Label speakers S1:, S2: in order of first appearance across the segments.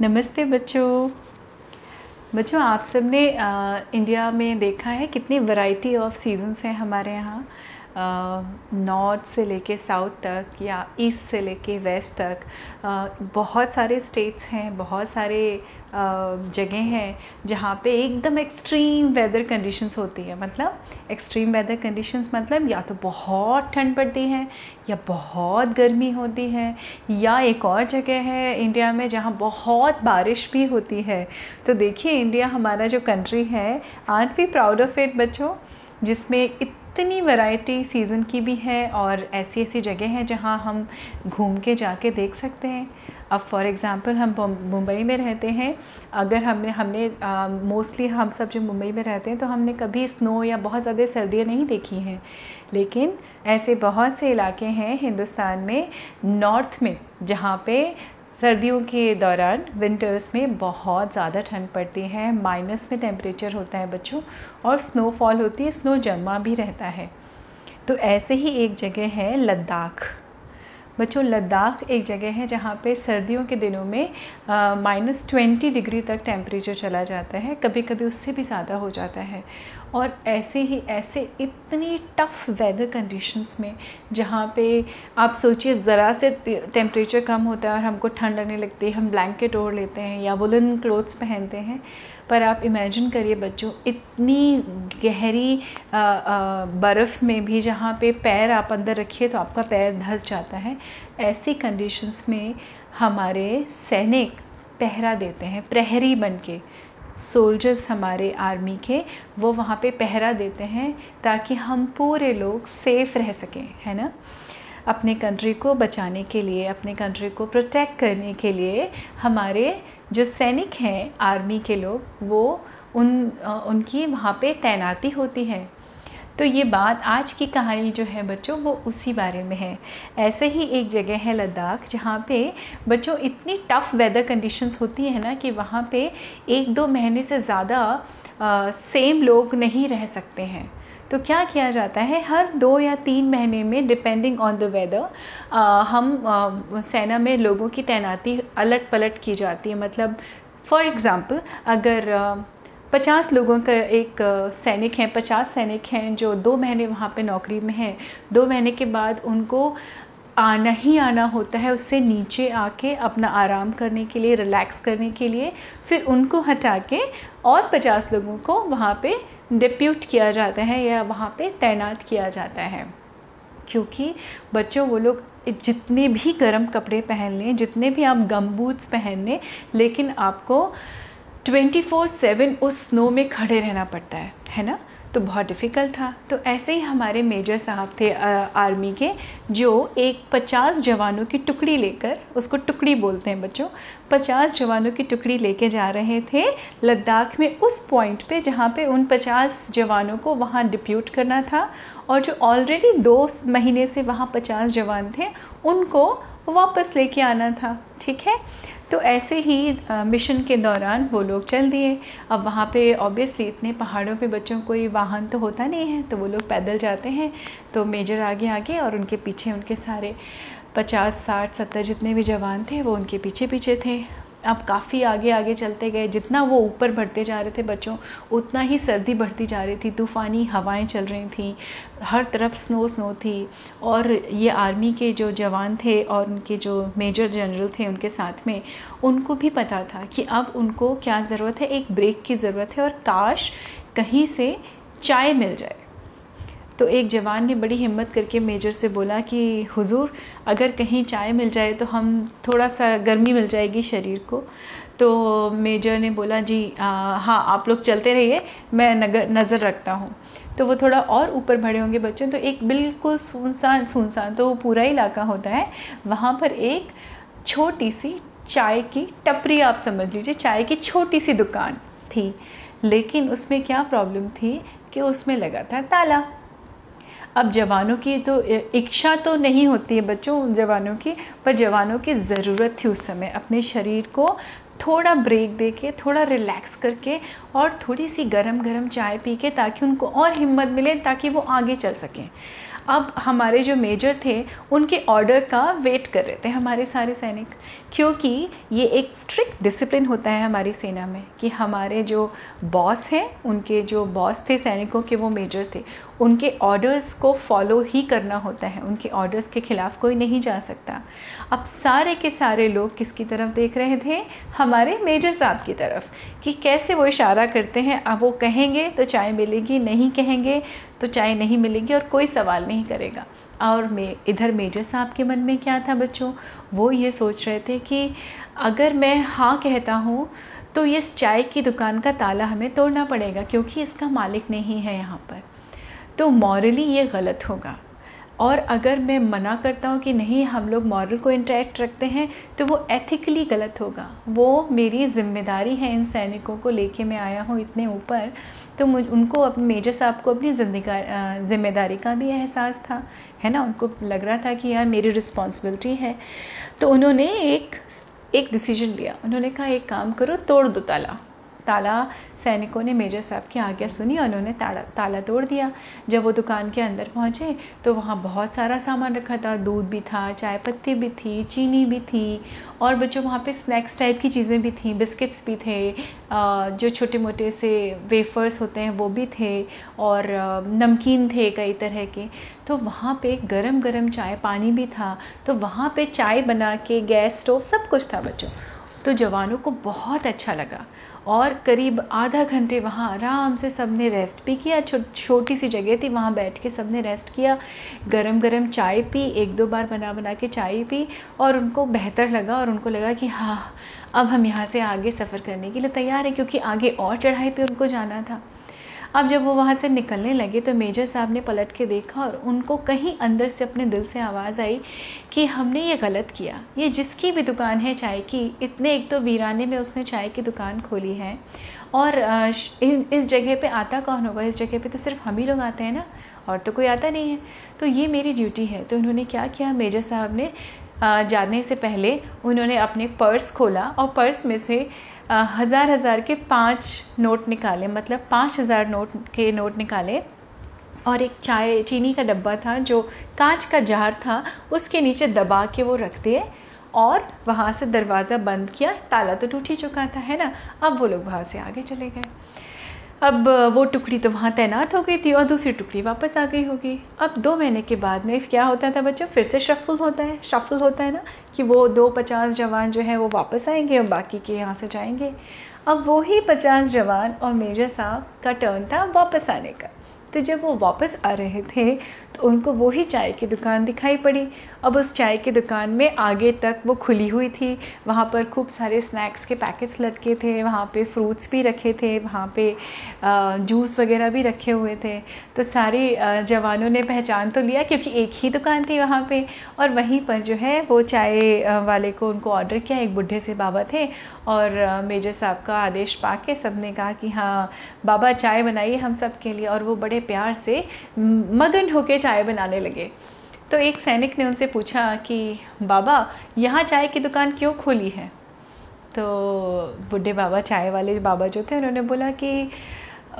S1: नमस्ते बच्चों। बच्चों आप सबने इंडिया में देखा है कितनी वैरायटी ऑफ़ सीजन्स हैं हमारे यहाँ। नॉर्थ से लेके साउथ तक या ईस्ट से लेके वेस्ट तक। आ, बहुत सारे स्टेट्स हैं बहुत सारे जगह हैं जहाँ पे एकदम एक्सट्रीम वेदर कंडीशंस होती है। मतलब एक्सट्रीम वेदर कंडीशंस मतलब या तो बहुत ठंड पड़ती है, या बहुत गर्मी होती है, या एक और जगह है इंडिया में जहाँ बहुत बारिश भी होती है। तो देखिए, इंडिया हमारा जो कंट्री है आज भी प्राउड ऑफ़ इट बच्चों? जिसमें इतनी वैरायटी सीज़न की भी है और ऐसी ऐसी जगह हैं जहाँ हम घूम के जाके देख सकते हैं। अब फॉर एग्ज़ाम्पल हम मुंबई में रहते हैं। अगर हमने हमने मोस्टली हम सब जो मुंबई में रहते हैं तो हमने कभी स्नो या बहुत ज़्यादा सर्दियाँ नहीं देखी हैं। लेकिन ऐसे बहुत से इलाके हैं हिंदुस्तान में नॉर्थ में, जहाँ पे सर्दियों के दौरान विंटर्स में बहुत ज़्यादा ठंड पड़ती है। माइनस में टेम्परेचर होता है बच्चों, और स्नोफॉल होती है स्नो जमा भी रहता है। तो ऐसे ही एक जगह है लद्दाख। बच्चों, लद्दाख एक जगह है जहाँ पे सर्दियों के दिनों में माइनस ट्वेंटी डिग्री तक टेम्परेचर चला जाता है। कभी कभी उससे भी ज़्यादा हो जाता है। और ऐसे ही, ऐसे इतनी टफ़ वेदर कंडीशंस में, जहाँ पे आप सोचिए ज़रा से टेम्परेचर कम होता है और हमको ठंड लगने लगती है, हम ब्लैंकेट ओढ़ लेते हैं या वुलन क्लोथ्स पहनते हैं पर आप इमेजिन करिए बच्चों, इतनी गहरी बर्फ़ में भी जहाँ पे पैर आप अंदर रखिए तो आपका पैर धस जाता है। ऐसी कंडीशंस में हमारे सैनिक पहरा देते हैं, प्रहरी बन के सोल्जर्स हमारे आर्मी के, वो वहाँ पे पहरा देते हैं ताकि हम पूरे लोग सेफ़ रह सकें, है ना? अपने कंट्री को बचाने के लिए, अपने कंट्री को प्रोटेक्ट करने के लिए हमारे जो सैनिक हैं आर्मी के लोग, वो उन उनकी वहाँ पे तैनाती होती है। तो ये बात आज की कहानी जो है बच्चों, वो उसी बारे में है। ऐसे ही एक जगह है लद्दाख, जहाँ पे बच्चों इतनी टफ़ वेदर कंडीशंस होती है ना कि वहाँ पे एक दो महीने से ज़्यादा सेम लोग नहीं रह सकते हैं। तो क्या किया जाता है हर दो या तीन महीने में डिपेंडिंग ऑन द वेदर हम आ, सेना में लोगों की तैनाती अलट पलट की जाती है। मतलब फॉर एग्ज़ाम्पल अगर पचास लोगों का एक सैनिक हैं पचास सैनिक हैं जो दो महीने वहाँ पे नौकरी में हैं दो महीने के बाद उनको आना ही आना होता है उससे नीचे आके अपना आराम करने के लिए रिलैक्स करने के लिए फिर उनको हटा के और पचास लोगों को वहाँ पे डिप्यूट किया जाता है या वहाँ पे तैनात किया जाता है। क्योंकि बच्चों, वो लोग जितने भी गर्म कपड़े पहन लें, जितने भी आप गम बूट्स पहन लें, लेकिन आपको ट्वेंटी फोर सेवन उस स्नो में खड़े रहना पड़ता है है ना? तो बहुत डिफ़िकल्ट था। तो ऐसे ही हमारे मेजर साहब थे आर्मी के, जो एक पचास जवानों की टुकड़ी लेकर, उसको टुकड़ी बोलते हैं बच्चों, पचास जवानों की टुकड़ी लेके जा रहे थे लद्दाख में उस पॉइंट पे जहाँ पे उन पचास जवानों को वहाँ डिप्यूट करना था और जो ऑलरेडी दो महीने से वहाँ पचास जवान थे, उनको वापस लेके आना था। ठीक है? तो ऐसे ही मिशन के दौरान वो लोग चल दिए। अब वहाँ पे ऑब्वियसली इतने पहाड़ों पे बच्चों कोई वाहन तो होता नहीं है तो वो लोग पैदल जाते हैं। तो मेजर आगे आगे और उनके पीछे उनके सारे पचास, साठ, सत्तर जितने भी जवान थे, वो उनके पीछे पीछे थे। अब काफ़ी आगे आगे चलते गए। जितना वो ऊपर बढ़ते जा रहे थे बच्चों, उतना ही सर्दी बढ़ती जा रही थी, तूफ़ानी हवाएँ चल रही थी, हर तरफ़ स्नो स्नो थी। और ये आर्मी के जो जवान थे और उनके जो मेजर जनरल थे उनके साथ में, उनको भी पता था कि अब उनको क्या ज़रूरत है। एक ब्रेक की ज़रूरत है और काश कहीं से चाय मिल जाए। तो एक जवान ने बड़ी हिम्मत करके मेजर से बोला कि हुजूर अगर कहीं चाय मिल जाए तो हम थोड़ा सा गर्मी मिल जाएगी शरीर को। तो मेजर ने बोला जी आ, हाँ आप लोग चलते रहिए मैं नगर नज़र रखता हूँ। तो वो थोड़ा और ऊपर बढ़े होंगे बच्चों तो एक बिल्कुल सुनसान सुनसान तो वो पूरा इलाका होता है। वहाँ पर एक छोटी सी चाय की टपरी आप समझ लीजिए चाय की छोटी सी दुकान थी। लेकिन उसमें क्या प्रॉब्लम थी कि उसमें लगा था ताला। अब जवानों की तो इच्छा तो नहीं होती है बच्चों, उन जवानों की, पर जवानों की ज़रूरत थी उस समय अपने शरीर को थोड़ा ब्रेक दे के, थोड़ा रिलैक्स करके और थोड़ी सी गरम गरम चाय पी के ताकि उनको और हिम्मत मिले ताकि वो आगे चल सकें। अब हमारे जो मेजर थे, उनके ऑर्डर का वेट कर रहे थे हमारे सारे सैनिक, क्योंकि ये एक स्ट्रिक्ट डिसिप्लिन होता है हमारी सेना में कि हमारे जो बॉस हैं, उनके जो बॉस थे, सैनिकों के वो मेजर थे उनके ऑर्डर्स को फॉलो ही करना होता है। उनके ऑर्डर्स के ख़िलाफ़ कोई नहीं जा सकता। अब सारे के सारे लोग किसकी तरफ़ देख रहे थे? हमारे मेजर साहब की तरफ़। कि कैसे वो इशारा करते हैं, अब वो कहेंगे तो चाय मिलेगी, नहीं कहेंगे तो चाय नहीं मिलेगी और कोई सवाल नहीं करेगा। और मे, इधर मेजर साहब के मन में क्या था बच्चों? वो ये सोच रहे थे कि अगर मैं हाँ कहता हूँ तो इस चाय की दुकान का ताला हमें तोड़ना पड़ेगा, क्योंकि इसका मालिक नहीं है यहाँ पर। तो मॉरली ये गलत होगा। और अगर मैं मना करता हूँ कि नहीं, हम लोग मॉरल को इंटरेक्ट रखते हैं तो वो एथिकली गलत होगा। वो मेरी ज़िम्मेदारी है इन सैनिकों को लेके मैं आया हूँ इतने ऊपर तो मुझ, उनको अपने मेजर साहब को अपनी ज़िम्मेदारी का भी एहसास था, है ना? उनको लग रहा था कि यार मेरी रिस्पॉन्सिबिलिटी है। तो उन्होंने एक एक डिसीज़न लिया। उन्होंने कहा, एक काम करो, तोड़ दो ताला। ताला सैनिकों ने मेजर साहब की आज्ञा सुनी और उन्होंने ताला ताला तोड़ दिया। जब वो दुकान के अंदर पहुँचे तो वहाँ बहुत सारा सामान रखा था। दूध भी था, चाय पत्ती भी थी, चीनी भी थी और बच्चों, वहाँ पे स्नैक्स टाइप की चीज़ें भी थी। बिस्किट्स भी थे जो छोटे मोटे से वेफ़र्स होते हैं, वो भी थे और नमकीन थे कई तरह के। तो वहाँ पे गरम गरम चाय, पानी भी था। तो वहाँ पे चाय बना के, गैस स्टोव सब कुछ था बच्चों। तो जवानों को बहुत अच्छा लगा। और करीब आधा घंटे वहाँ आराम से सबने रेस्ट भी किया। छोटी सी जगह थी, वहाँ बैठ के सबने रेस्ट किया। गरम गरम चाय पी, एक दो बार बना बना के चाय पी और उनको बेहतर लगा और उनको लगा कि हाँ अब हम यहाँ से आगे सफ़र करने के लिए तैयार हैं क्योंकि आगे और चढ़ाई पे उनको जाना था। अब जब वो वहाँ से निकलने लगे तो मेजर साहब ने पलट के देखा और उनको कहीं अंदर से अपने दिल से आवाज़ आई कि हमने ये गलत किया। ये जिसकी भी दुकान है चाय की, इतने एक तो वीराने में उसने चाय की दुकान खोली है। और इस जगह पे आता कौन होगा? इस जगह पे तो सिर्फ़ हम ही लोग आते हैं ना, और तो कोई आता नहीं है। तो ये मेरी ड्यूटी है। तो उन्होंने क्या किया? मेजर साहब ने जाने से पहले उन्होंने अपने पर्स खोला और पर्स में से हज़ार हज़ार के पाँच नोट निकाले मतलब पाँच हज़ार नोट के नोट निकाले। और एक चाय, चीनी का डब्बा था जो कांच का जार था, उसके नीचे दबा के वो रख दिए और वहाँ से दरवाज़ा बंद किया। ताला तो टूट ही चुका था, है ना? अब वो लोग वहाँ से आगे चले गए। अब वो टुकड़ी तो वहाँ तैनात हो गई थी और दूसरी टुकड़ी वापस आ गई होगी। अब दो महीने के बाद में क्या होता था बच्चों? फिर से शफल होता है। शफल होता है ना कि वो दो पचास जवान जो है वो वापस आएँगे और बाकी के यहाँ से जाएँगे। अब वही पचास जवान और मेजर साहब का टर्न था वापस आने का। तो जब वो वापस आ रहे थे तो उनको वही चाय की दुकान दिखाई पड़ी। अब उस चाय की दुकान में आगे तक वो खुली हुई थी। वहाँ पर खूब सारे स्नैक्स के पैकेट्स लटके थे, वहाँ पे फ्रूट्स भी रखे थे, वहाँ पे जूस वगैरह भी रखे हुए थे। तो सारे जवानों ने पहचान तो लिया क्योंकि एक ही दुकान थी वहाँ पे। और वहीं पर जो है वो चाय वाले को उनको ऑर्डर किया। एक बुढ़े से बाबा थे और मेजर साहब का आदेश पा के सबने कहा कि हाँ बाबा चाय बनाइए हम सब के लिए। और वो बड़े प्यार से मगन होके चाय बनाने लगे। तो एक सैनिक ने उनसे पूछा कि, बाबा, यहाँ चाय की दुकान क्यों खोली है? तो बुढ़े बाबा, चाय वाले बाबा जो थे, उन्होंने बोला कि,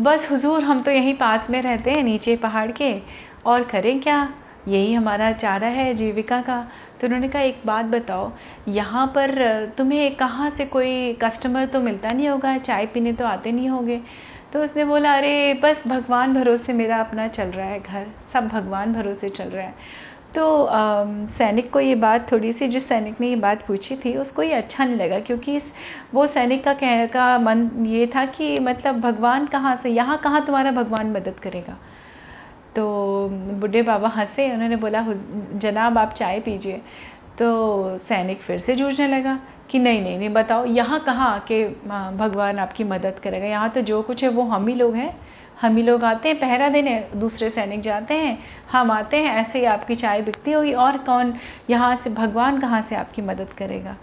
S1: बस हुजूर, हम तो यहीं पास में रहते हैं, नीचे पहाड़ के। और करें क्या? यही हमारा चारा है, जीविका का। तो उन्होंने कहा, एक बात बताओ, यहाँ पर तुम्हें कहाँ से कोई कस्टमर तो मिलता नहीं होगा? चाय पीने तो आते नहीं होंगे। तो उसने बोला अरे बस भगवान भरोसे मेरा अपना चल रहा है घर सब भगवान भरोसे चल रहा है। तो आ, सैनिक को ये बात थोड़ी सी जिस सैनिक ने ये बात पूछी थी उसको ये अच्छा नहीं लगा क्योंकि इस वो सैनिक का कहने का मन ये था कि मतलब भगवान कहाँ से यहाँ कहाँ तुम्हारा भगवान मदद करेगा? तो बुढ़े बाबा हंसे उन्होंने बोला जनाब आप चाय पीजिए। तो सैनिक फिर से जूझने लगा। कि नहीं नहीं नहीं, बताओ, यहाँ कहाँ आके भगवान आपकी मदद करेगा? यहाँ तो जो कुछ है वो हम ही लोग हैं। हम ही लोग आते हैं, पहरा देने, दूसरे सैनिक जाते हैं, हम आते हैं, ऐसे ही आपकी चाय बिकती होगी, और कौन यहाँ से, भगवान कहाँ से आपकी मदद करेगा?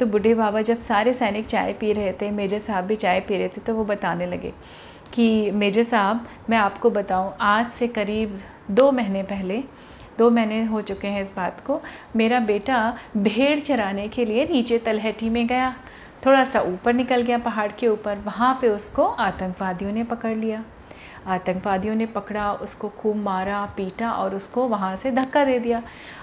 S1: तो बूढ़े बाबा जब सारे सैनिक चाय पी रहे थे मेजर साहब भी चाय पी रहे थे तो वो बताने लगे कि मेजर साहब, मैं आपको बताऊँ, आज से करीब दो महीने पहले दो महीने हो चुके हैं इस बात को। मेरा बेटा भेड़ चराने के लिए नीचे तलहटी में गया। थोड़ा सा ऊपर निकल गया पहाड़ के ऊपर। वहाँ पे उसको आतंकवादियों ने पकड़ लिया। आतंकवादियों ने पकड़ा, उसको खूब मारा, पीटा और उसको वहाँ से धक्का दे दिया।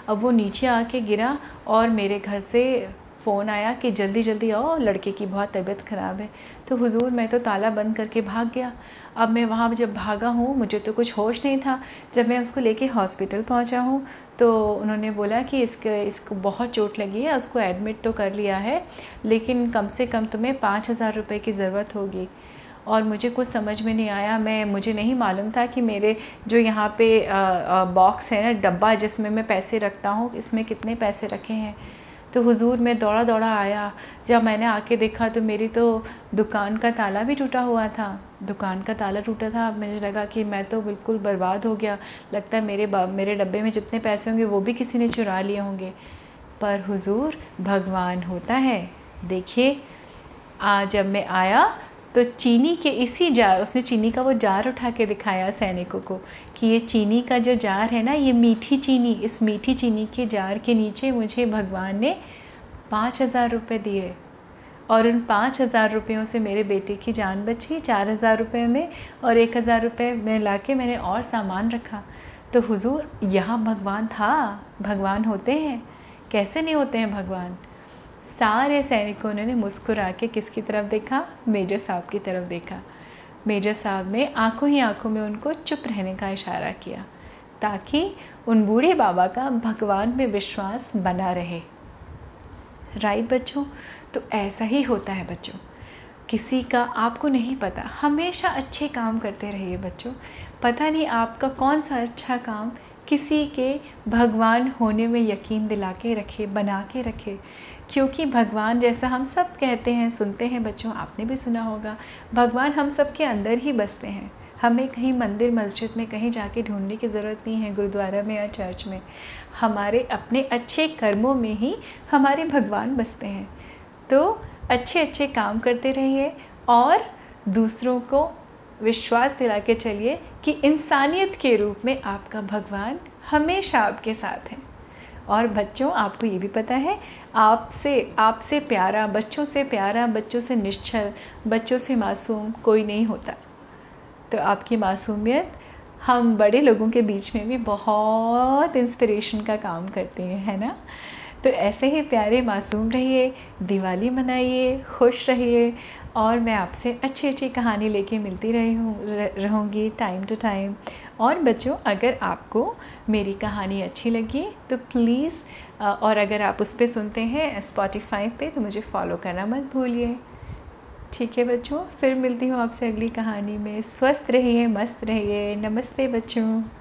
S1: अब वो नीचे आके गिरा और मेरे घर से फ़ोन आया कि जल्दी जल्दी आओ लड़के की बहुत तबीयत ख़राब है। तो हुजूर, मैं तो ताला बंद करके भाग गया। अब मैं वहाँ जब भागा हूँ, मुझे तो कुछ होश नहीं था। जब मैं उसको लेके हॉस्पिटल पहुँचा हूँ तो उन्होंने बोला कि इसके, इसको बहुत चोट लगी है, उसको एडमिट तो कर लिया है, लेकिन कम से कम तुम्हें पाँच हज़ार रुपये की ज़रूरत होगी। और मुझे कुछ समझ में नहीं आया। मैं, मुझे नहीं मालूम था कि मेरे जो यहाँ पे बॉक्स है ना, डब्बा जिसमें मैं पैसे रखता हूँ, इसमें कितने पैसे रखे हैं। तो हुजूर मैं दौड़ा दौड़ा आया। जब मैंने आके देखा तो मेरी तो दुकान का ताला भी टूटा हुआ था। दुकान का ताला टूटा था। मुझे लगा कि मैं तो बिल्कुल बर्बाद हो गया। लगता है मेरे मेरे डब्बे में जितने पैसे होंगे वो भी किसी ने चुरा लिए होंगे। पर हुजूर, भगवान होता है। देखिए, आज जब मैं आया तो चीनी के इसी जार, उसने चीनी का वो जार उठा के दिखाया सैनिकों को कि ये चीनी का जो जार है ना, ये मीठी चीनी, इस मीठी चीनी के जार के नीचे मुझे भगवान ने पाँच हज़ार रुपये दिए। और उन पाँच हज़ार रुपयों से मेरे बेटे की जान बची, चार हज़ार रुपये में और एक हज़ार रुपये में ला के मैंने और सामान रखा। तो हुजूर, यहाँ भगवान था, भगवान होते हैं। कैसे नहीं होते हैं भगवान? सारे सैनिकों ने मुस्कुरा के किसकी तरफ़ देखा? मेजर साहब की तरफ़ देखा। मेजर साहब ने आँखों ही आँखों में उनको चुप रहने का इशारा किया, ताकि उन बूढ़े बाबा का भगवान में विश्वास बना रहे। राइट बच्चों तो ऐसा ही होता है बच्चों। किसी का आपको नहीं पता, हमेशा अच्छे काम करते रहिए बच्चों। पता नहीं आपका कौन सा अच्छा काम किसी के भगवान होने में यकीन दिला के रखे बना के रखे। क्योंकि भगवान जैसा हम सब कहते हैं, सुनते हैं, बच्चों, आपने भी सुना होगा, भगवान हम सब के अंदर ही बसते हैं। हमें कहीं मंदिर, मस्जिद में कहीं जाके ढूँढने की ज़रूरत नहीं है, गुरुद्वारा में या चर्च में। हमारे अपने अच्छे कर्मों में ही हमारे भगवान बसते हैं। तो अच्छे अच्छे काम करते रहिए और दूसरों को विश्वास दिला के चलिए कि इंसानियत के रूप में आपका भगवान हमेशा आपके साथ है। और बच्चों, आपको ये भी पता है, आपसे आपसे प्यारा, बच्चों से प्यारा, बच्चों से निश्चल, बच्चों से मासूम कोई नहीं होता। तो आपकी मासूमियत, हम बड़े लोगों के बीच में भी बहुत इंस्पिरेशन का काम करती हैं, है ना? तो ऐसे ही प्यारे मासूम रहिए, दिवाली मनाइए, खुश रहिए और मैं आपसे अच्छी अच्छी कहानी लेके मिलती रही हूँ रहूँगी टाइम टू टाइम और बच्चों, अगर आपको मेरी कहानी अच्छी लगी तो प्लीज़ और अगर आप उस पर सुनते हैं स्पॉटिफाई पे तो मुझे फॉलो करना मत भूलिए। ठीक है बच्चों, फिर मिलती हूँ आपसे अगली कहानी में। स्वस्थ रहिए, मस्त रहिए। नमस्ते बच्चों।